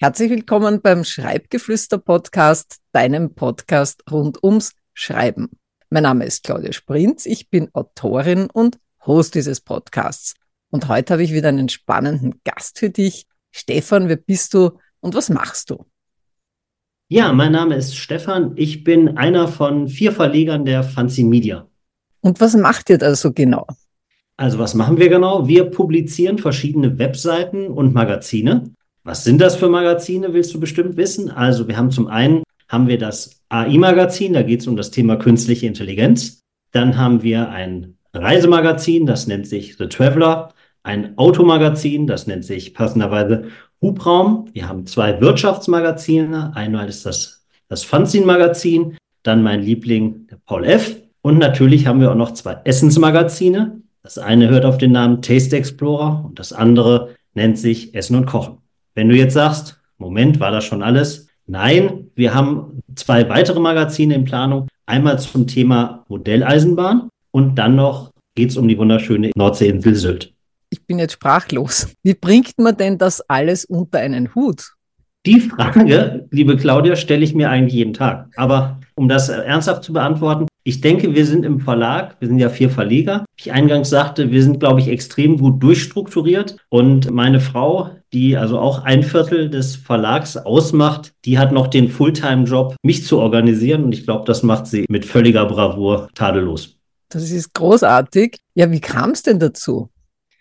Herzlich willkommen beim Schreibgeflüster-Podcast, deinem Podcast rund ums Schreiben. Mein Name ist Claudia Sprinz, ich bin Autorin und Host dieses Podcasts. Und heute habe ich wieder einen spannenden Gast für dich. Stefan, wer bist du und was machst du? Ja, mein Name ist Stefan. Ich bin einer von vier Verlegern der Fancy Media. Und was macht ihr da so genau? Also was machen wir genau? Wir publizieren verschiedene Webseiten und Magazine. Was sind das für Magazine, willst du bestimmt wissen? Also wir haben zum einen haben wir das AI-Magazin, da geht es um das Thema künstliche Intelligenz. Dann haben wir ein Reisemagazin, das nennt sich The Traveler. Ein Automagazin, das nennt sich passenderweise Hubraum. Wir haben zwei Wirtschaftsmagazine. Einmal ist das das Fanzin-Magazin, dann mein Liebling, der Paul F. Und natürlich haben wir auch noch zwei Essensmagazine. Das eine hört auf den Namen Taste Explorer und das andere nennt sich Essen und Kochen. Wenn du jetzt sagst, Moment, war das schon alles? Nein, wir haben zwei weitere Magazine in Planung. Einmal zum Thema Modelleisenbahn und dann noch geht es um die wunderschöne Nordseeinsel Sylt. Ich bin jetzt sprachlos. Wie bringt man denn das alles unter einen Hut? Die Frage, liebe Claudia, stelle ich mir eigentlich jeden Tag. Aber um das ernsthaft zu beantworten, ich denke, wir sind im Verlag, wir sind ja vier Verleger. Ich eingangs sagte, wir sind, glaube ich, extrem gut durchstrukturiert. Und meine Frau, die also auch ein Viertel des Verlags ausmacht, die hat noch den Fulltime-Job, mich zu organisieren. Und ich glaube, das macht sie mit völliger Bravour tadellos. Das ist großartig. Ja, wie kam es denn dazu?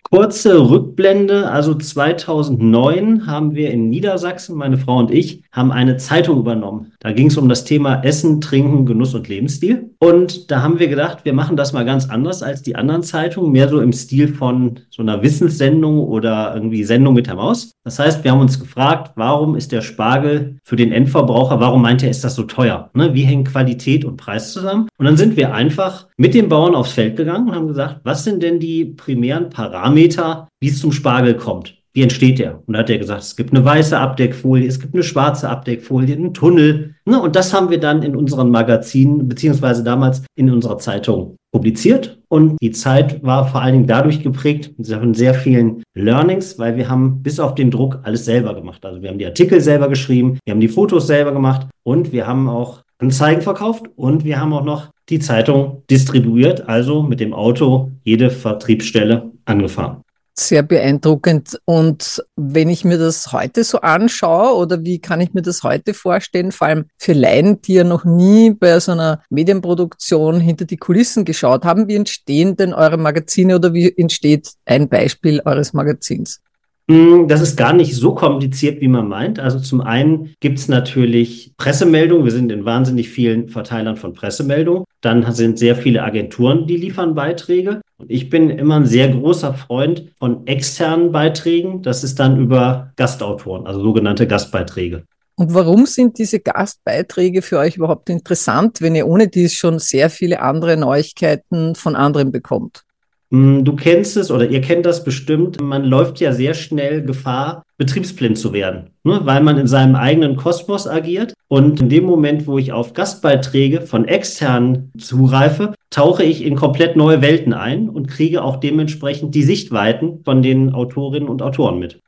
Kurze Rückblende, also 2009 haben wir in Niedersachsen, meine Frau und ich, haben eine Zeitung übernommen. Da ging es um das Thema Essen, Trinken, Genuss und Lebensstil. Und da haben wir gedacht, wir machen das mal ganz anders als die anderen Zeitungen, mehr so im Stil von so einer Wissenssendung oder irgendwie Sendung mit der Maus. Das heißt, wir haben uns gefragt, warum ist der Spargel für den Endverbraucher, warum meint er, ist das so teuer? Ne? Wie hängen Qualität und Preis zusammen? Und dann sind wir einfach mit den Bauern aufs Feld gegangen und haben gesagt, was sind denn die primären Parameter, wie es zum Spargel kommt? Wie entsteht der? Und da hat er gesagt, es gibt eine weiße Abdeckfolie, es gibt eine schwarze Abdeckfolie, einen Tunnel. Ne? Und das haben wir dann in unseren Magazinen, beziehungsweise damals in unserer Zeitung publiziert. Und die Zeit war vor allen Dingen dadurch geprägt, von sehr vielen Learnings, weil wir haben bis auf den Druck alles selber gemacht. Also wir haben die Artikel selber geschrieben, wir haben die Fotos selber gemacht und wir haben auch Anzeigen verkauft und wir haben auch noch die Zeitung distribuiert, also mit dem Auto jede Vertriebsstelle angefahren sehr beeindruckend. Und wenn ich mir das heute so anschaue oder wie kann ich mir das heute vorstellen, vor allem für Laien, die ja noch nie bei so einer Medienproduktion hinter die Kulissen geschaut haben, wie entstehen denn eure Magazine oder wie entsteht ein Beispiel eures Magazins? Hm, das ist gar nicht so kompliziert, wie man meint. Also zum einen gibt es natürlich Pressemeldungen. Wir sind in wahnsinnig vielen Verteilern von Pressemeldungen. Dann sind sehr viele Agenturen, die liefern Beiträge. Und ich bin immer ein sehr großer Freund von externen Beiträgen. Das ist dann über Gastautoren, also sogenannte Gastbeiträge. Und warum sind diese Gastbeiträge für euch überhaupt interessant, wenn ihr ohne dies schon sehr viele andere Neuigkeiten von anderen bekommt? Hm, du kennst es oder ihr kennt das bestimmt. Man läuft ja sehr schnell Gefahr, betriebsblind zu werden, ne? weil man in seinem eigenen Kosmos agiert. Und in dem Moment, wo ich auf Gastbeiträge von externen zugreife, tauche ich in komplett neue Welten ein und kriege auch dementsprechend die Sichtweiten von den Autorinnen und Autoren mit.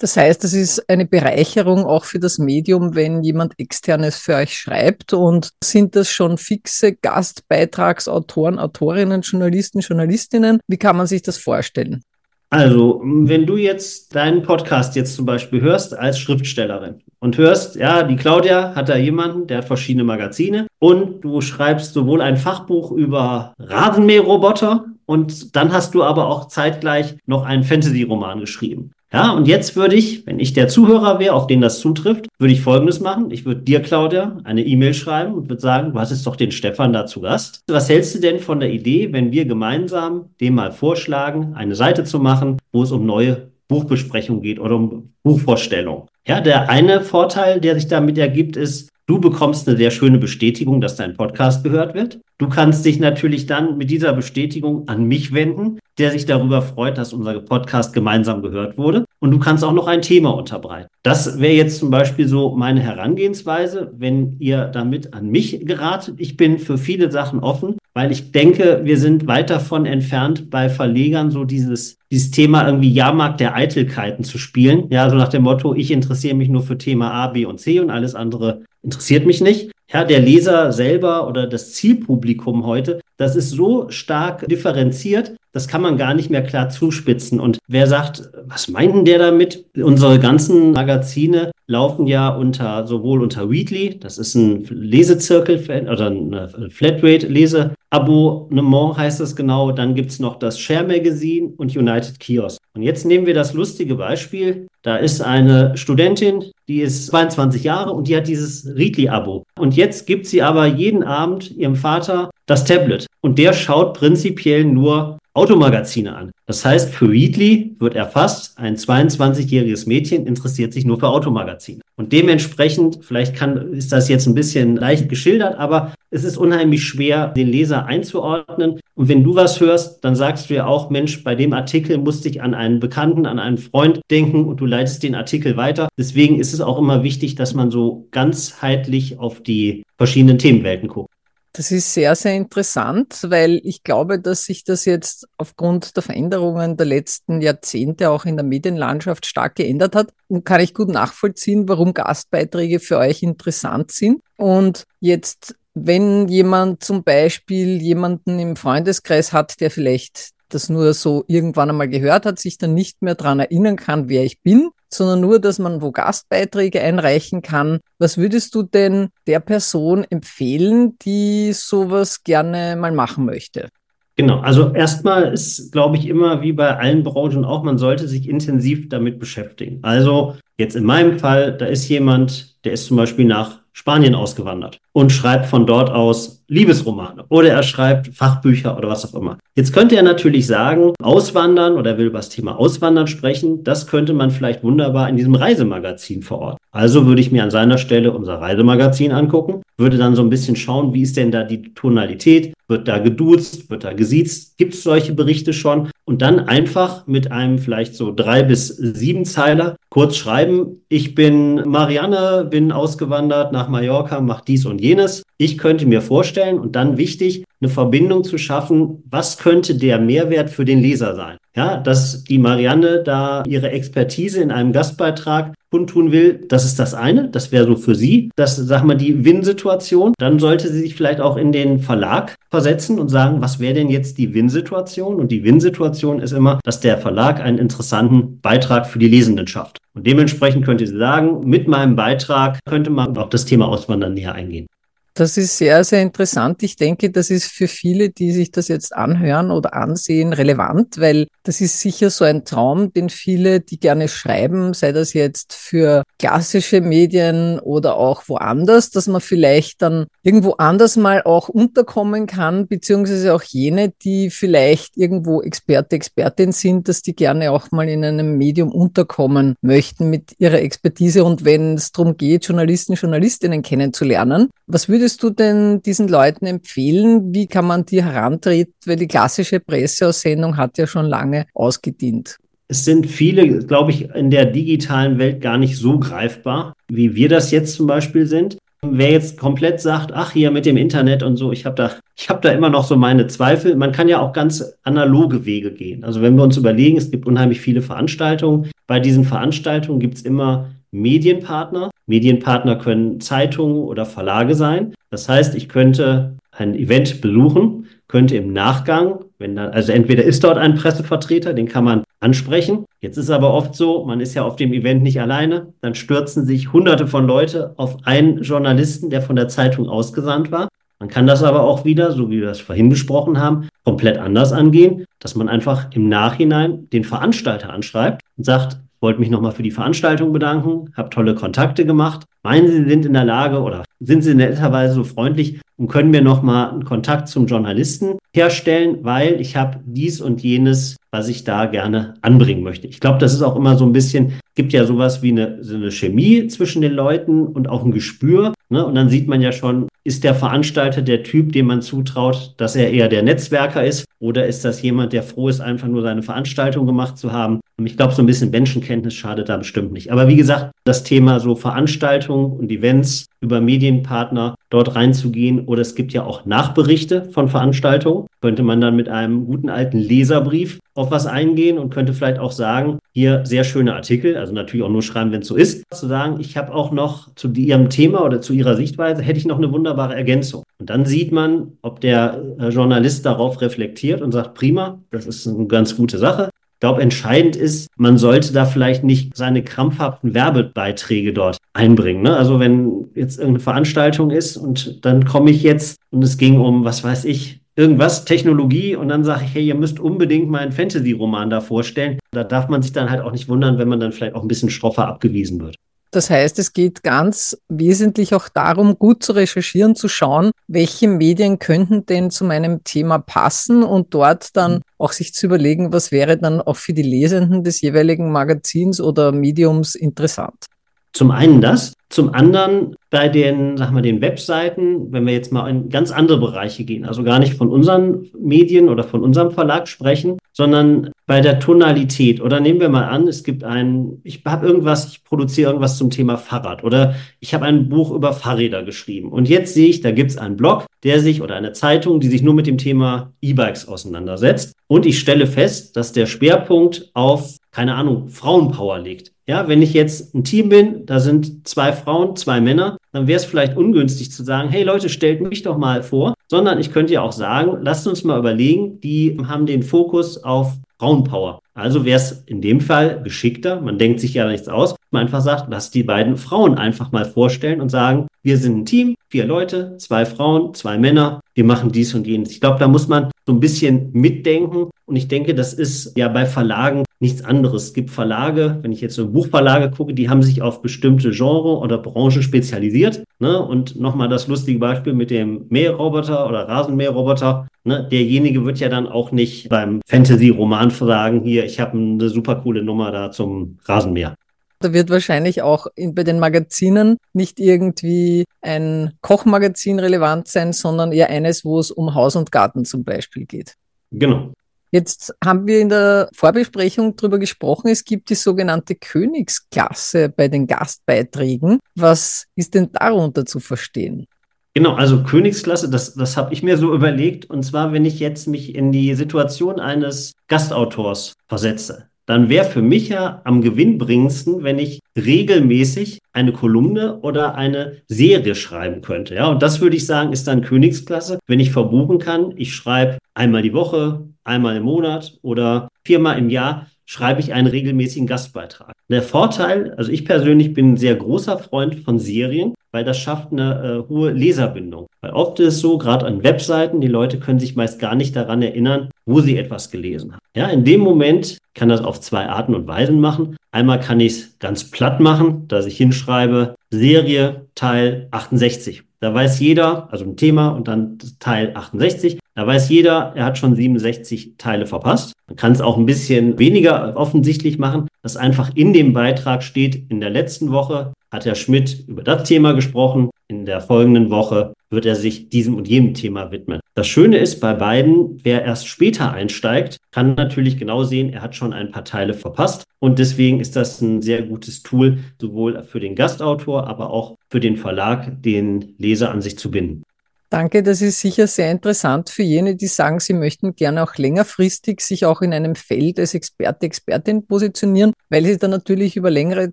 Das heißt, es ist eine Bereicherung auch für das Medium, wenn jemand externes für euch schreibt. Und sind das schon fixe Gastbeitragsautoren, Autorinnen, Journalisten, Journalistinnen? Wie kann man sich das vorstellen? Also, wenn du jetzt deinen Podcast jetzt zum Beispiel hörst als Schriftstellerin und hörst, ja, die Claudia hat da jemanden, der hat verschiedene Magazine und du schreibst sowohl ein Fachbuch über Rasenmäherroboter und dann hast du aber auch zeitgleich noch einen Fantasy-Roman geschrieben. Ja, und jetzt würde ich, wenn ich der Zuhörer wäre, auf den das zutrifft, würde ich Folgendes machen. Ich würde dir, Claudia, eine E-Mail schreiben und würde sagen, hast jetzt doch den Stefan da zu Gast. Was hältst du denn von der Idee, wenn wir gemeinsam dem mal vorschlagen, eine Seite zu machen, wo es um neue Buchbesprechungen geht oder um Buchvorstellungen? Ja, der eine Vorteil, der sich damit ergibt, ist, Du bekommst eine sehr schöne Bestätigung, dass dein Podcast gehört wird. Du kannst dich natürlich dann mit dieser Bestätigung an mich wenden, der sich darüber freut, dass unser Podcast gemeinsam gehört wurde. Und du kannst auch noch ein Thema unterbreiten. Das wäre jetzt zum Beispiel so meine Herangehensweise, wenn ihr damit an mich geratet. Ich bin für viele Sachen offen, weil ich denke, wir sind weit davon entfernt, bei Verlegern so dieses dieses Thema irgendwie Jahrmarkt der Eitelkeiten zu spielen. Ja, so nach dem Motto, ich interessiere mich nur für Thema A, B und C und alles andere interessiert mich nicht. Ja, der Leser selber oder das Zielpublikum heute, das ist so stark differenziert, das kann man gar nicht mehr klar zuspitzen. Und wer sagt, was meint denn der damit? Unsere ganzen Magazine laufen ja unter sowohl unter Weekly, das ist ein Lesezirkel oder ein Flatrate-Lese-Abonnement heißt das genau. Dann gibt's noch das Share Magazine und United Kiosk. Und jetzt nehmen wir das lustige Beispiel. Da ist eine Studentin, die ist 22 Jahre und die hat dieses Readly-Abo. Und jetzt gibt sie aber jeden Abend ihrem Vater das Tablet. Und der schaut prinzipiell nur Automagazine an. Das heißt, für Readly wird erfasst, ein 22-jähriges Mädchen interessiert sich nur für Automagazine. Und dementsprechend, vielleicht kann, ist das jetzt ein bisschen leicht geschildert, aber es ist unheimlich schwer, den Leser einzuordnen. Und wenn du was hörst, dann sagst du ja auch, Mensch, bei dem Artikel musste ich an einen Bekannten, an einen Freund denken und du leitest den Artikel weiter. Deswegen ist es auch immer wichtig, dass man so ganzheitlich auf die verschiedenen Themenwelten guckt. Das ist sehr, sehr interessant, weil ich glaube, dass sich das jetzt aufgrund der Veränderungen der letzten Jahrzehnte auch in der Medienlandschaft stark geändert hat. Und kann ich gut nachvollziehen, warum Gastbeiträge für euch interessant sind. Und jetzt, wenn jemand zum Beispiel jemanden im Freundeskreis hat, der vielleicht das nur so irgendwann einmal gehört hat, sich dann nicht mehr daran erinnern kann, wer ich bin, sondern nur, dass man wo Gastbeiträge einreichen kann. Was würdest du denn der Person empfehlen, die sowas gerne mal machen möchte? Genau, also erstmal ist, glaube ich, immer wie bei allen Branchen auch, man sollte sich intensiv damit beschäftigen. Also jetzt in meinem Fall, da ist jemand, der ist zum Beispiel nach Spanien ausgewandert und schreibt von dort aus Liebesromane oder er schreibt Fachbücher oder was auch immer. Jetzt könnte er natürlich sagen, Auswandern oder er will über das Thema Auswandern sprechen, das könnte man vielleicht wunderbar in diesem Reisemagazin verorten. Also würde ich mir an seiner Stelle unser Reisemagazin angucken, würde dann so ein bisschen schauen, wie ist denn da die Tonalität, wird da geduzt, wird da gesiezt, gibt es solche Berichte schon? Und dann einfach mit einem vielleicht so drei bis sieben Zeiler kurz schreiben, ich bin Marianne, bin ausgewandert nach Mallorca, mach dies und jenes. Ich könnte mir vorstellen und dann wichtig, eine Verbindung zu schaffen, was könnte der Mehrwert für den Leser sein? Ja, dass die Marianne da ihre Expertise in einem Gastbeitrag kundtun will, das ist das eine, das wäre so für sie, das sag mal die Win-Situation. Dann sollte sie sich vielleicht auch in den Verlag versetzen und sagen, was wäre denn jetzt die Win-Situation? Und die Win-Situation ist immer, dass der Verlag einen interessanten Beitrag für die Lesenden schafft. Und dementsprechend könnte sie sagen, mit meinem Beitrag könnte man auf das Thema Auswandern näher eingehen. Das ist sehr, sehr interessant. Ich denke, das ist für viele, die sich das jetzt anhören oder ansehen, relevant, weil das ist sicher so ein Traum, den viele, die gerne schreiben, sei das jetzt für klassische Medien oder auch woanders, dass man vielleicht dann irgendwo anders mal auch unterkommen kann, beziehungsweise auch jene, die vielleicht irgendwo Experte, Expertin sind, dass die gerne auch mal in einem Medium unterkommen möchten mit ihrer Expertise und wenn es darum geht, Journalisten, Journalistinnen kennenzulernen. Was würde würdest du denn diesen Leuten empfehlen? Wie kann man die herantreten? Weil die klassische Presseaussendung hat ja schon lange ausgedient. Es sind viele, glaube ich, in der digitalen Welt gar nicht so greifbar, wie wir das jetzt zum Beispiel sind. Wer jetzt komplett sagt, ach hier mit dem Internet und so, ich habe da, ich habe da immer noch so meine Zweifel. Man kann ja auch ganz analoge Wege gehen. Also wenn wir uns überlegen, es gibt unheimlich viele Veranstaltungen. Bei diesen Veranstaltungen gibt es immer Medienpartner. Medienpartner können Zeitungen oder Verlage sein. Das heißt, ich könnte ein Event besuchen, könnte im Nachgang, wenn dann, also entweder ist dort ein Pressevertreter, den kann man ansprechen. Jetzt ist aber oft so, man ist ja auf dem Event nicht alleine, dann stürzen sich hunderte von Leute auf einen Journalisten, der von der Zeitung ausgesandt war. Man kann das aber auch wieder, so wie wir es vorhin besprochen haben, komplett anders angehen, dass man einfach im Nachhinein den Veranstalter anschreibt und sagt, wollte mich nochmal für die Veranstaltung bedanken, habe tolle Kontakte gemacht. Meinen Sie, sind in der Lage oder sind Sie netterweise so freundlich und können mir nochmal einen Kontakt zum Journalisten herstellen, weil ich habe dies und jenes, was ich da gerne anbringen möchte. Ich glaube, das ist auch immer so ein bisschen, gibt ja sowas wie eine, so eine Chemie zwischen den Leuten und auch ein Gespür. Ne? Und dann sieht man ja schon, ist der Veranstalter der Typ, dem man zutraut, dass er eher der Netzwerker ist? Oder ist das jemand, der froh ist, einfach nur seine Veranstaltung gemacht zu haben? Ich glaube, so ein bisschen Menschenkenntnis schadet da bestimmt nicht. Aber wie gesagt, das Thema so Veranstaltungen und Events über Medienpartner dort reinzugehen. Oder es gibt ja auch Nachberichte von Veranstaltungen. Könnte man dann mit einem guten alten Leserbrief auf was eingehen und könnte vielleicht auch sagen, hier sehr schöne Artikel, also natürlich auch nur schreiben, wenn es so ist, zu sagen, ich habe auch noch zu Ihrem Thema oder zu Ihrer Sichtweise, hätte ich noch eine wunderbare Ergänzung. Und dann sieht man, ob der äh, Journalist darauf reflektiert und sagt, prima, das ist eine ganz gute Sache. Ich glaube, entscheidend ist, man sollte da vielleicht nicht seine krampfhaften Werbebeiträge dort einbringen. Ne? Also wenn jetzt irgendeine Veranstaltung ist und dann komme ich jetzt und es ging um, was weiß ich, irgendwas, Technologie und dann sage ich, hey, ihr müsst unbedingt meinen Fantasy-Roman da vorstellen. Da darf man sich dann halt auch nicht wundern, wenn man dann vielleicht auch ein bisschen stroffer abgewiesen wird. Das heißt, es geht ganz wesentlich auch darum, gut zu recherchieren, zu schauen, welche Medien könnten denn zu meinem Thema passen und dort dann auch sich zu überlegen, was wäre dann auch für die Lesenden des jeweiligen Magazins oder Mediums interessant. Zum einen das, zum anderen bei den, sag mal, den Webseiten, wenn wir jetzt mal in ganz andere Bereiche gehen, also gar nicht von unseren Medien oder von unserem Verlag sprechen, sondern bei der Tonalität. Oder nehmen wir mal an, es gibt ein, ich habe irgendwas, ich produziere irgendwas zum Thema Fahrrad oder ich habe ein Buch über Fahrräder geschrieben. Und jetzt sehe ich, da gibt es einen Blog, der sich oder eine Zeitung, die sich nur mit dem Thema E-Bikes auseinandersetzt. Und ich stelle fest, dass der Schwerpunkt auf, keine Ahnung, Frauenpower liegt. Ja, wenn ich jetzt ein Team bin, da sind zwei Frauen, zwei Männer, dann wäre es vielleicht ungünstig zu sagen, hey Leute, stellt mich doch mal vor, sondern ich könnte ja auch sagen, lasst uns mal überlegen, die haben den Fokus auf Frauenpower. Also wäre es in dem Fall geschickter, man denkt sich ja nichts aus, man einfach sagt, lass die beiden Frauen einfach mal vorstellen und sagen, wir sind ein Team, vier Leute, zwei Frauen, zwei Männer, wir machen dies und jenes. Ich glaube, da muss man so ein bisschen mitdenken und ich denke, das ist ja bei Verlagen nichts anderes. Es gibt Verlage, wenn ich jetzt so Buchverlage gucke, die haben sich auf bestimmte Genre oder Branchen spezialisiert. Ne? Und nochmal das lustige Beispiel mit dem Mähroboter oder Rasenmäherroboter. Ne? Derjenige wird ja dann auch nicht beim Fantasy-Roman fragen, hier, ich habe eine super coole Nummer da zum Rasenmäher. Da wird wahrscheinlich auch in, bei den Magazinen nicht irgendwie ein Kochmagazin relevant sein, sondern eher eines, wo es um Haus und Garten zum Beispiel geht. Genau. Jetzt haben wir in der Vorbesprechung darüber gesprochen, es gibt die sogenannte Königsklasse bei den Gastbeiträgen. Was ist denn darunter zu verstehen? Genau, also Königsklasse, das, das habe ich mir so überlegt. Und zwar, wenn ich jetzt mich in die Situation eines Gastautors versetze, dann wäre für mich ja am gewinnbringendsten, wenn ich regelmäßig eine Kolumne oder eine Serie schreiben könnte. Ja, und das würde ich sagen, ist dann Königsklasse, wenn ich verbuchen kann, ich schreibe einmal die Woche, einmal im Monat oder viermal im Jahr schreibe ich einen regelmäßigen Gastbeitrag. Der Vorteil, also ich persönlich bin ein sehr großer Freund von Serien, weil das schafft eine äh, hohe Leserbindung. Weil oft ist es so, gerade an Webseiten, die Leute können sich meist gar nicht daran erinnern, wo sie etwas gelesen haben. Ja, in dem Moment kann das auf zwei Arten und Weisen machen. Einmal kann ich es ganz platt machen, dass ich hinschreibe, Serie Teil 68. Da weiß jeder, also ein Thema und dann Teil 68. Da weiß jeder, er hat schon 67 Teile verpasst. Man kann es auch ein bisschen weniger offensichtlich machen, dass einfach in dem Beitrag steht, in der letzten Woche hat Herr Schmidt über das Thema gesprochen. In der folgenden Woche wird er sich diesem und jenem Thema widmen. Das Schöne ist bei beiden, wer erst später einsteigt, kann natürlich genau sehen, er hat schon ein paar Teile verpasst. Und deswegen ist das ein sehr gutes Tool, sowohl für den Gastautor, aber auch für den Verlag, den Leser an sich zu binden. Danke, das ist sicher sehr interessant für jene, die sagen, sie möchten gerne auch längerfristig sich auch in einem Feld als Experte, Expertin positionieren, weil sie dann natürlich über längere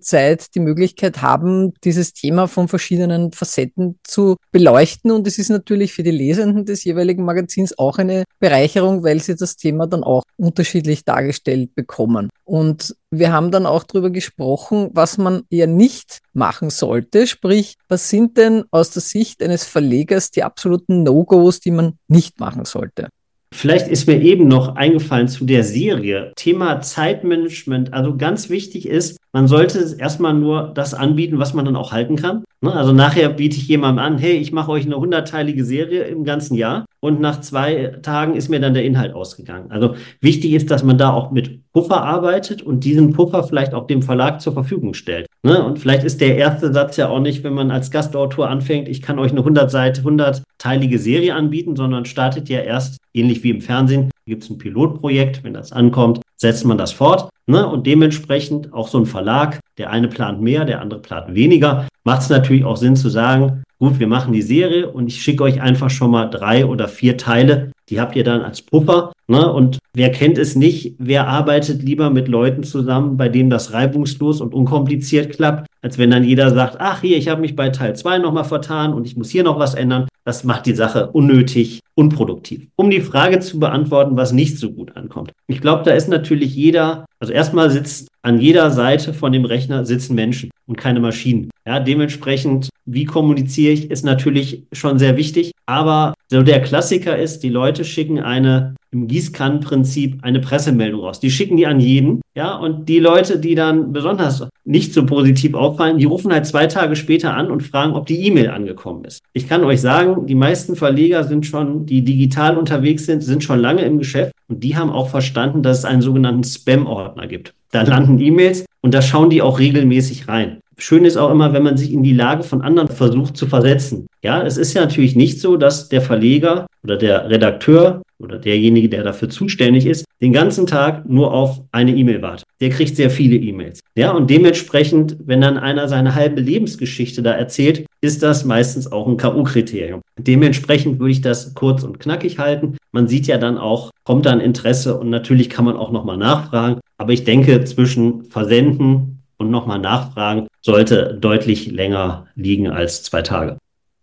Zeit die Möglichkeit haben, dieses Thema von verschiedenen Facetten zu beleuchten. Und es ist natürlich für die Lesenden des jeweiligen Magazins auch eine Bereicherung, weil sie das Thema dann auch unterschiedlich dargestellt bekommen. Und wir haben dann auch darüber gesprochen, was man eher nicht machen sollte. Sprich, was sind denn aus der Sicht eines Verlegers die absoluten No-Gos, die man nicht machen sollte? Vielleicht ist mir eben noch eingefallen zu der Serie. Thema Zeitmanagement. Also ganz wichtig ist, man sollte erstmal nur das anbieten, was man dann auch halten kann. Ne? Also nachher biete ich jemandem an, hey, ich mache euch eine hundertteilige Serie im ganzen Jahr und nach zwei Tagen ist mir dann der Inhalt ausgegangen. Also wichtig ist, dass man da auch mit Puffer arbeitet und diesen Puffer vielleicht auch dem Verlag zur Verfügung stellt. Ne? Und vielleicht ist der erste Satz ja auch nicht, wenn man als Gastautor anfängt, ich kann euch eine 100 Seite, 100-teilige Serie anbieten, sondern startet ja erst, ähnlich wie im Fernsehen, gibt es ein Pilotprojekt, wenn das ankommt, setzt man das fort. Ne? Und dementsprechend auch so ein Verlag, der eine plant mehr, der andere plant weniger, macht es natürlich auch Sinn zu sagen, gut, wir machen die Serie und ich schicke euch einfach schon mal drei oder vier Teile. Die habt ihr dann als Puffer. Ne? Und wer kennt es nicht? Wer arbeitet lieber mit Leuten zusammen, bei denen das reibungslos und unkompliziert klappt, als wenn dann jeder sagt, ach hier, ich habe mich bei Teil 2 nochmal vertan und ich muss hier noch was ändern. Das macht die Sache unnötig, unproduktiv. Um die Frage zu beantworten, was nicht so gut ankommt. Ich glaube, da ist natürlich jeder, also erstmal sitzt an jeder Seite von dem Rechner sitzen Menschen und keine Maschinen. Ja, dementsprechend, wie kommuniziere ich, ist natürlich schon sehr wichtig. Aber so der Klassiker ist, die Leute schicken eine im Gießkannenprinzip eine Pressemeldung raus. Die schicken die an jeden. Ja, und die Leute, die dann besonders nicht so positiv auffallen, die rufen halt zwei Tage später an und fragen, ob die E-Mail angekommen ist. Ich kann euch sagen, die meisten Verleger sind schon, die digital unterwegs sind, sind schon lange im Geschäft und die haben auch verstanden, dass es einen sogenannten Spam-Ordner gibt. Da landen E-Mails und da schauen die auch regelmäßig rein. Schön ist auch immer, wenn man sich in die Lage von anderen versucht zu versetzen. Ja, es ist ja natürlich nicht so, dass der Verleger oder der Redakteur oder derjenige, der dafür zuständig ist, den ganzen Tag nur auf eine E-Mail wartet. Der kriegt sehr viele E-Mails. Ja, und dementsprechend, wenn dann einer seine halbe Lebensgeschichte da erzählt, ist das meistens auch ein K.O.-Kriterium. Dementsprechend würde ich das kurz und knackig halten. Man sieht ja dann auch, kommt dann Interesse und natürlich kann man auch nochmal nachfragen. Aber ich denke, zwischen Versenden und nochmal nachfragen, sollte deutlich länger liegen als zwei Tage.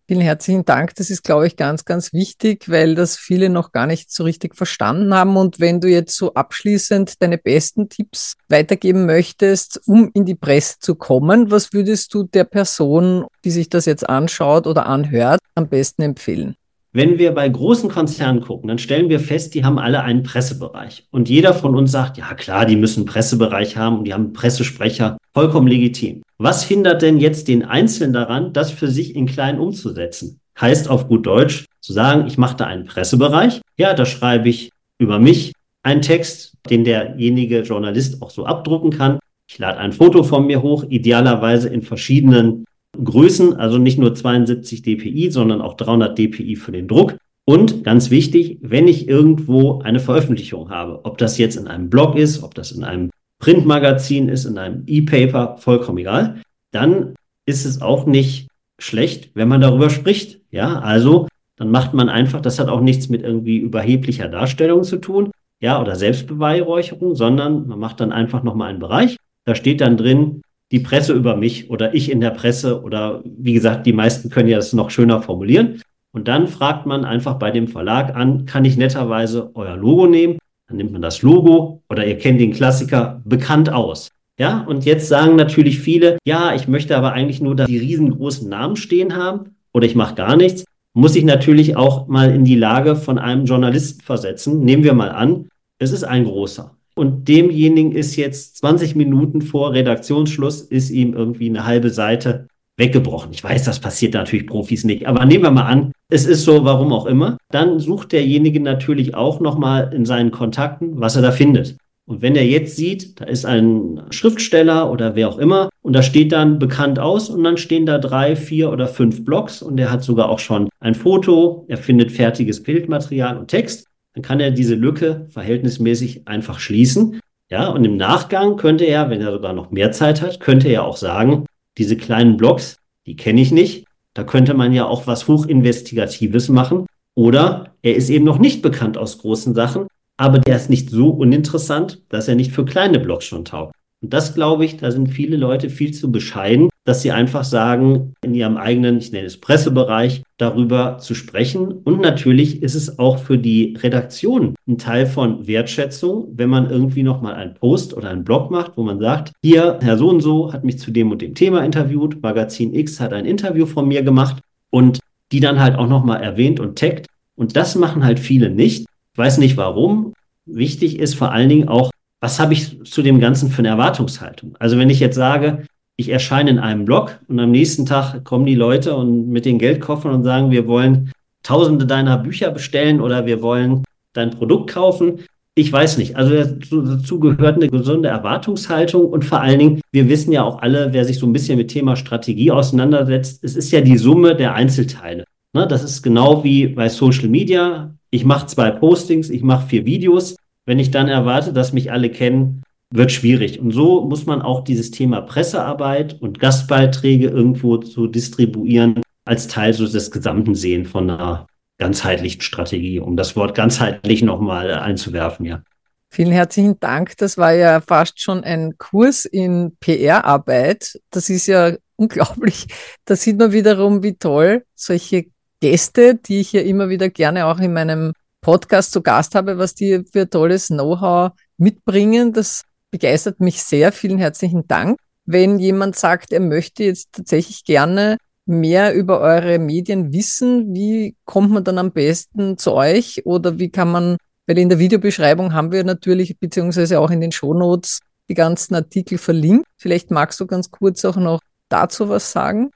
Vielen herzlichen Dank. Das ist, glaube ich, ganz, ganz wichtig, weil das viele noch gar nicht so richtig verstanden haben. Und wenn du jetzt so abschließend deine besten Tipps weitergeben möchtest, um in die Presse zu kommen, was würdest du der Person, die sich das jetzt anschaut oder anhört, am besten empfehlen? Wenn wir bei großen Konzernen gucken, dann stellen wir fest, die haben alle einen Pressebereich. Und jeder von uns sagt, ja klar, die müssen einen Pressebereich haben und die haben Pressesprecher. Vollkommen legitim. Was hindert denn jetzt den Einzelnen daran, das für sich in klein umzusetzen? Heißt auf gut Deutsch zu sagen, ich mache da einen Pressebereich. Ja, da schreibe ich über mich einen Text, den derjenige Journalist auch so abdrucken kann. Ich lade ein Foto von mir hoch, idealerweise in verschiedenen Größen, also nicht nur 72 dpi, sondern auch 300 dpi für den Druck. Und ganz wichtig, wenn ich irgendwo eine Veröffentlichung habe, ob das jetzt in einem Blog ist, ob das in einem Printmagazin ist, in einem E-Paper, vollkommen egal, dann ist es auch nicht schlecht, wenn man darüber spricht. Ja, also dann macht man einfach, das hat auch nichts mit irgendwie überheblicher Darstellung zu tun, ja, oder Selbstbeweihräucherung, sondern man macht dann einfach nochmal einen Bereich. Da steht dann drin, die Presse über mich oder ich in der Presse oder wie gesagt, die meisten können ja das noch schöner formulieren. Und dann fragt man einfach bei dem Verlag an, kann ich netterweise euer Logo nehmen? Dann nimmt man das Logo oder ihr kennt den Klassiker bekannt aus. Ja, und jetzt sagen natürlich viele, ja, ich möchte aber eigentlich nur da die riesengroßen Namen stehen haben oder ich mache gar nichts. Muss ich natürlich auch mal in die Lage von einem Journalisten versetzen. Nehmen wir mal an, es ist ein großer und demjenigen ist jetzt 20 Minuten vor Redaktionsschluss, ist ihm irgendwie eine halbe Seite weggebrochen. Ich weiß, das passiert natürlich Profis nicht, aber nehmen wir mal an, es ist so, warum auch immer. Dann sucht derjenige natürlich auch nochmal in seinen Kontakten, was er da findet. Und wenn er jetzt sieht, da ist ein Schriftsteller oder wer auch immer und da steht dann bekannt aus und dann stehen da drei, vier oder fünf Blogs und er hat sogar auch schon ein Foto, er findet fertiges Bildmaterial und Text, dann kann er diese Lücke verhältnismäßig einfach schließen. Ja, und im Nachgang könnte er, wenn er sogar noch mehr Zeit hat, könnte er auch sagen, diese kleinen Blogs, die kenne ich nicht. Da könnte man ja auch was Hochinvestigatives machen. Oder er ist eben noch nicht bekannt aus großen Sachen, aber der ist nicht so uninteressant, dass er nicht für kleine Blogs schon taugt. Und das glaube ich, da sind viele Leute viel zu bescheiden, dass sie einfach sagen, in ihrem eigenen, ich nenne es Pressebereich, darüber zu sprechen. Und natürlich ist es auch für die Redaktion ein Teil von Wertschätzung, wenn man irgendwie nochmal einen Post oder einen Blog macht, wo man sagt, hier, Herr so und so hat mich zu dem und dem Thema interviewt, Magazin X hat ein Interview von mir gemacht und die dann halt auch nochmal erwähnt und taggt. Und das machen halt viele nicht. Ich weiß nicht warum. Wichtig ist vor allen Dingen auch, was habe ich zu dem Ganzen für eine Erwartungshaltung? Also wenn ich jetzt sage, ich erscheine in einem Blog und am nächsten Tag kommen die Leute und mit den Geldkoffern und sagen, wir wollen tausende deiner Bücher bestellen oder wir wollen dein Produkt kaufen, Ich weiß nicht. Also dazu gehört eine gesunde Erwartungshaltung und vor allen Dingen, wir wissen ja auch alle, wer sich so ein bisschen mit Thema Strategie auseinandersetzt, es ist ja die Summe der Einzelteile. Ne, das ist genau wie bei Social Media. Ich mache zwei Postings, ich mache vier Videos. Wenn ich dann erwarte, dass mich alle kennen, wird schwierig. Und so muss man auch dieses Thema Pressearbeit und Gastbeiträge irgendwo zu distribuieren als Teil so des Gesamten sehen von einer ganzheitlichen Strategie, um das Wort ganzheitlich nochmal einzuwerfen, ja. Vielen herzlichen Dank. Das war ja fast schon ein Kurs in PR-Arbeit. Das ist ja unglaublich. Da sieht man wiederum, wie toll solche Gäste, die ich ja immer wieder gerne auch in meinem Podcast zu Gast habe, was die für tolles Know-how mitbringen. Das begeistert mich sehr. Vielen herzlichen Dank. Wenn jemand sagt, er möchte jetzt tatsächlich gerne mehr über eure Medien wissen, wie kommt man dann am besten zu euch oder wie kann man, weil in der Videobeschreibung haben wir natürlich, beziehungsweise auch in den Shownotes, die ganzen Artikel verlinkt. Vielleicht magst du ganz kurz auch noch dazu was sagen?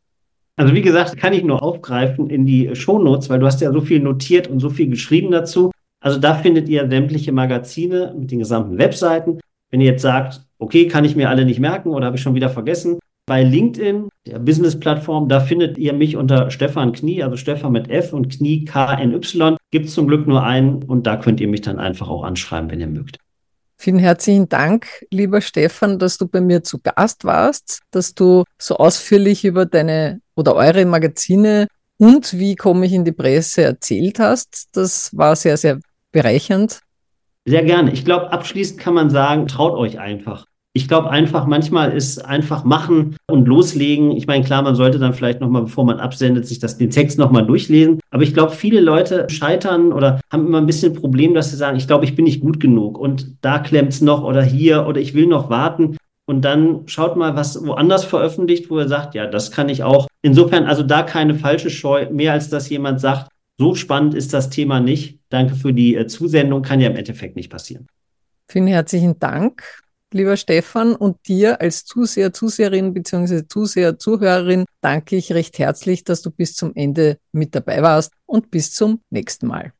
Also wie gesagt, kann ich nur aufgreifen in die Shownotes, weil du hast ja so viel notiert und so viel geschrieben dazu. Also da findet ihr sämtliche Magazine mit den gesamten Webseiten. Wenn ihr jetzt sagt, okay, kann ich mir alle nicht merken oder habe ich schon wieder vergessen, bei LinkedIn, der Business-Plattform, da findet ihr mich unter Stefan Knie, also Stefan mit F und Knie K-N-Y. Gibt es zum Glück nur einen und da könnt ihr mich dann einfach auch anschreiben, wenn ihr mögt. Vielen herzlichen Dank, lieber Stefan, dass du bei mir zu Gast warst, dass du so ausführlich über deine oder eure Magazine und wie komme ich in die Presse erzählt hast. Das war sehr, sehr bereichernd. Sehr gerne. Ich glaube, abschließend kann man sagen, traut euch einfach. Ich glaube einfach, manchmal ist einfach machen und loslegen. Ich meine, klar, man sollte dann vielleicht nochmal, bevor man absendet, sich das, den Text nochmal durchlesen. Aber ich glaube, viele Leute scheitern oder haben immer ein bisschen Problem, dass sie sagen, ich glaube, ich bin nicht gut genug und da klemmt es noch oder hier oder ich will noch warten. Und dann schaut mal, was woanders veröffentlicht, wo er sagt, ja, das kann ich auch. Insofern also da keine falsche Scheu, mehr als dass jemand sagt, so spannend ist das Thema nicht. Danke für die äh, Zusendung, kann ja im Endeffekt nicht passieren. Vielen herzlichen Dank lieber Stefan, und dir als Zuseher, Zuseherin bzw. Zuseher, Zuhörerin danke ich recht herzlich, dass du bis zum Ende mit dabei warst und bis zum nächsten Mal.